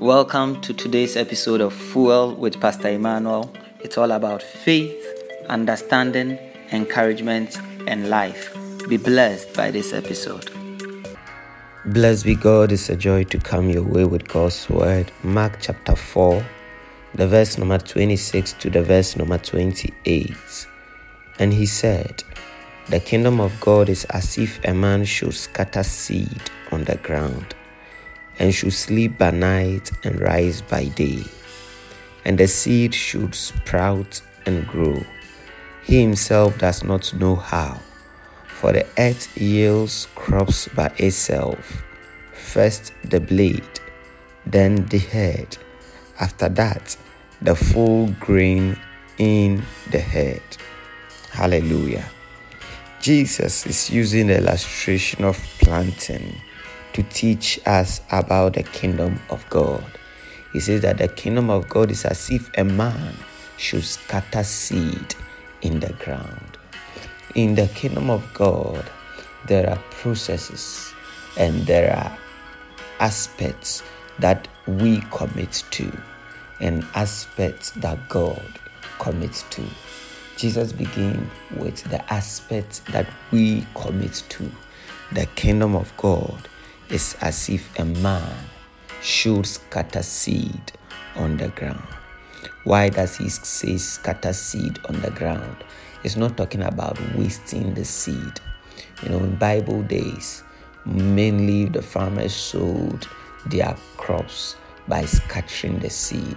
Welcome to today's episode of Fuel with Pastor Emmanuel. It's all about faith, understanding, encouragement, and life. Be blessed by this episode. Blessed be God, it's a joy to come your way with God's word. Mark chapter 4, the verse number 26 to the verse number 28. And he said, The kingdom of God is as if a man should scatter seed on the ground and should sleep by night and rise by day. And the seed should sprout and grow. He himself does not know how, for the earth yields crops by itself first the blade, then the head, after that, the full grain in the head. Hallelujah. Jesus is using the illustration of planting to teach us about the kingdom of God. He says that the kingdom of God is as if a man should scatter seed in the ground. In the kingdom of God, there are processes and there are aspects that we commit to and aspects that God commits to. Jesus began with the aspects that we commit to. The kingdom of God is as if a man should scatter seed on the ground. Why does he say scatter seed on the ground? It's not talking about wasting the seed. You know, in Bible days, mainly the farmers sowed their crops by scattering the seed.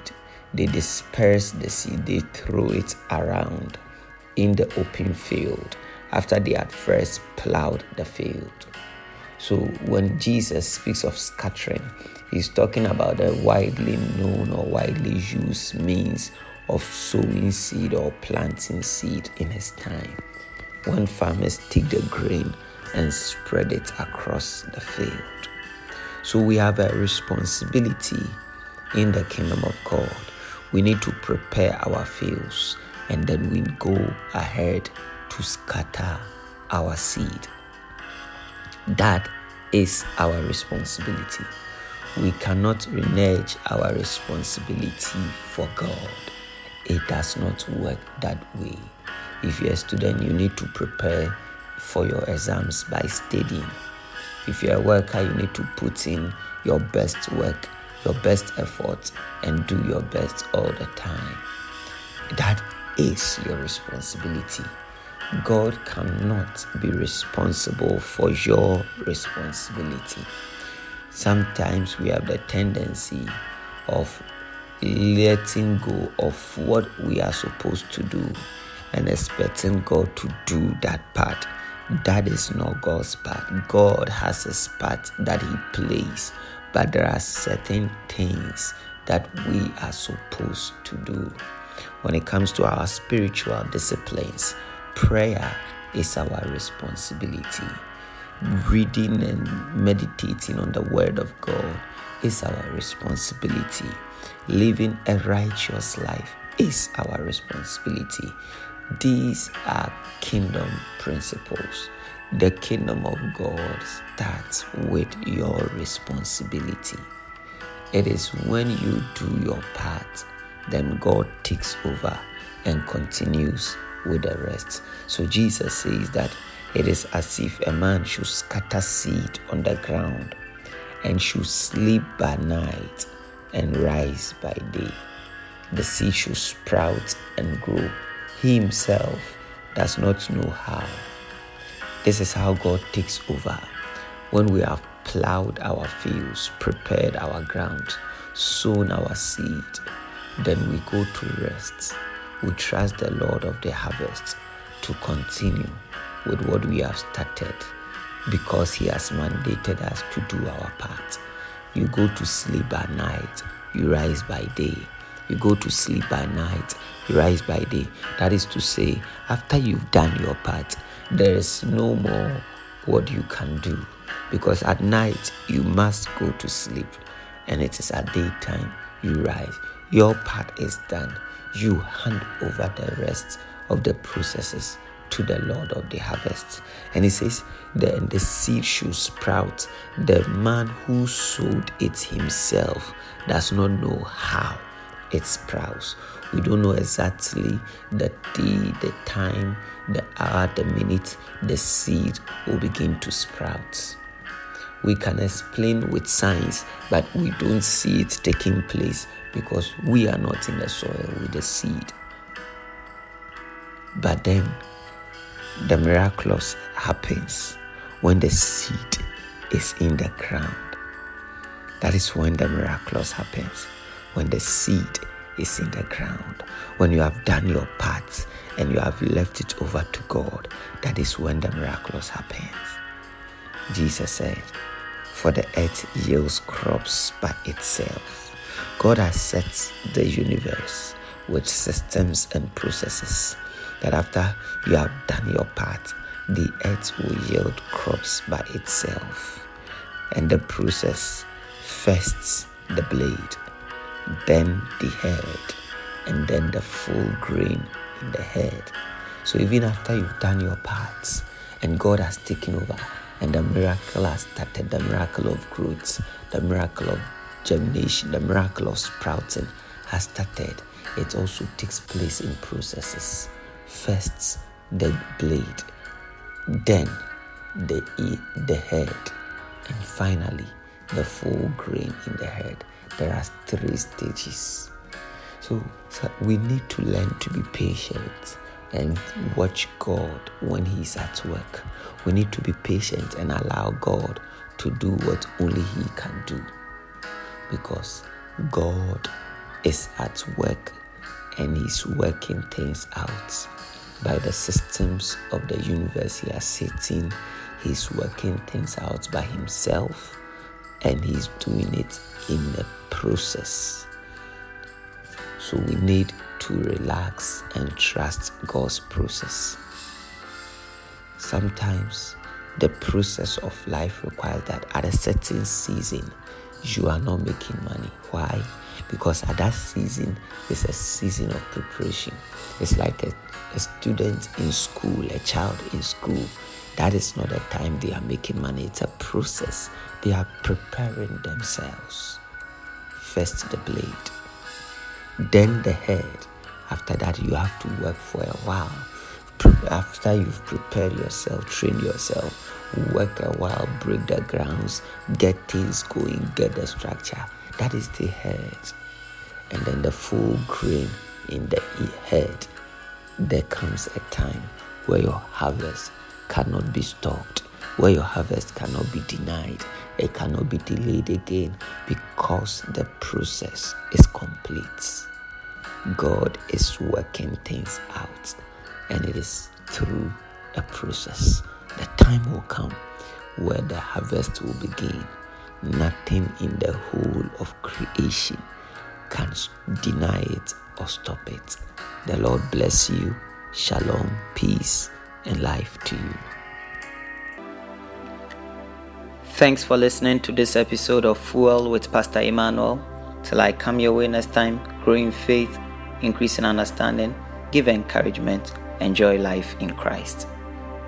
They disperse the seed, they throw it around in the open field after they had first plowed the field. So when Jesus speaks of scattering, he's talking about a widely known or widely used means of sowing seed or planting seed in his time. When farmers take the grain and spread it across the field. So we have a responsibility in the kingdom of God. We need to prepare our fields and then we go ahead to scatter our seed. That is our responsibility. We cannot renege our responsibility for God. It does not work that way. If you're a student, you need to prepare for your exams by studying. If you're a worker, you need to put in your best work, your best effort, and do your best all the time. That is your responsibility. God cannot be responsible for your responsibility. Sometimes we have the tendency of letting go of what we are supposed to do and expecting God to do that part. That is not God's part. God has his part that he plays, but there are certain things that we are supposed to do. When it comes to our spiritual disciplines, prayer is our responsibility. Reading and meditating on the Word of God is our responsibility. Living a righteous life is our responsibility. These are kingdom principles. The kingdom of God starts with your responsibility. It is when you do your part, then God takes over and continues with the rest. So Jesus says that it is as if a man should scatter seed on the ground and should sleep by night and rise by day. The seed should sprout and grow. He himself does not know how. This is how God takes over. When we have plowed our fields, prepared our ground, sown our seed, then we go to rest we trust the Lord of the harvest to continue with what we have started because He has mandated us to do our part. You go to sleep by night, you rise by day. You go to sleep by night, you rise by day. That is to say, after you've done your part, there is no more what you can do because at night you must go to sleep and it is at daytime you rise. Your part is done you hand over the rest of the processes to the Lord of the harvest. And he says, Then the seed should sprout. The man who sowed it himself does not know how it sprouts. We don't know exactly the day, the time, the hour, the minute the seed will begin to sprout. We can explain with science, but we don't see it taking place because we are not in the soil with the seed. But then the miraculous happens when the seed is in the ground. That is when the miraculous happens. When the seed is in the ground. When you have done your part and you have left it over to God, that is when the miraculous happens. Jesus said, For the earth yields crops by itself. God has set the universe with systems and processes that after you have done your part, the earth will yield crops by itself. And the process first the blade, then the head, and then the full grain in the head. So even after you've done your parts and God has taken over and the miracle has started, the miracle of growth, the miracle of germination, the miracle of sprouting has started, it also takes place in processes first the blade, then the the head, and finally the full grain in the head. There are three stages. So, so we need to learn to be patient and watch God when He's at work. We need to be patient and allow God to do what only He can do. Because God is at work and He's working things out. By the systems of the universe he has sitting he's working things out by himself and he's doing it in a process. So we need to relax and trust god's process. Sometimes the process of life requires that at a certain season you are not making money why because at that season it's a season of preparation it's like a a student in school, a child in school, that is not a time they are making money. It's a process. They are preparing themselves. First the blade, then the head. After that, you have to work for a while. After you've prepared yourself, train yourself, work a while, break the grounds, get things going, get the structure. That is the head. And then the full grain in the head there comes a time where your harvest cannot be stopped, where your harvest cannot be denied, it cannot be delayed again because the process is complete. God is working things out, and it is through a process. The time will come where the harvest will begin. Nothing in the whole of creation can deny it or stop it. The Lord bless you. Shalom, peace, and life to you. Thanks for listening to this episode of Fuel with Pastor Emmanuel. Till I come your way next time, grow in faith, increase in understanding, give encouragement, enjoy life in Christ.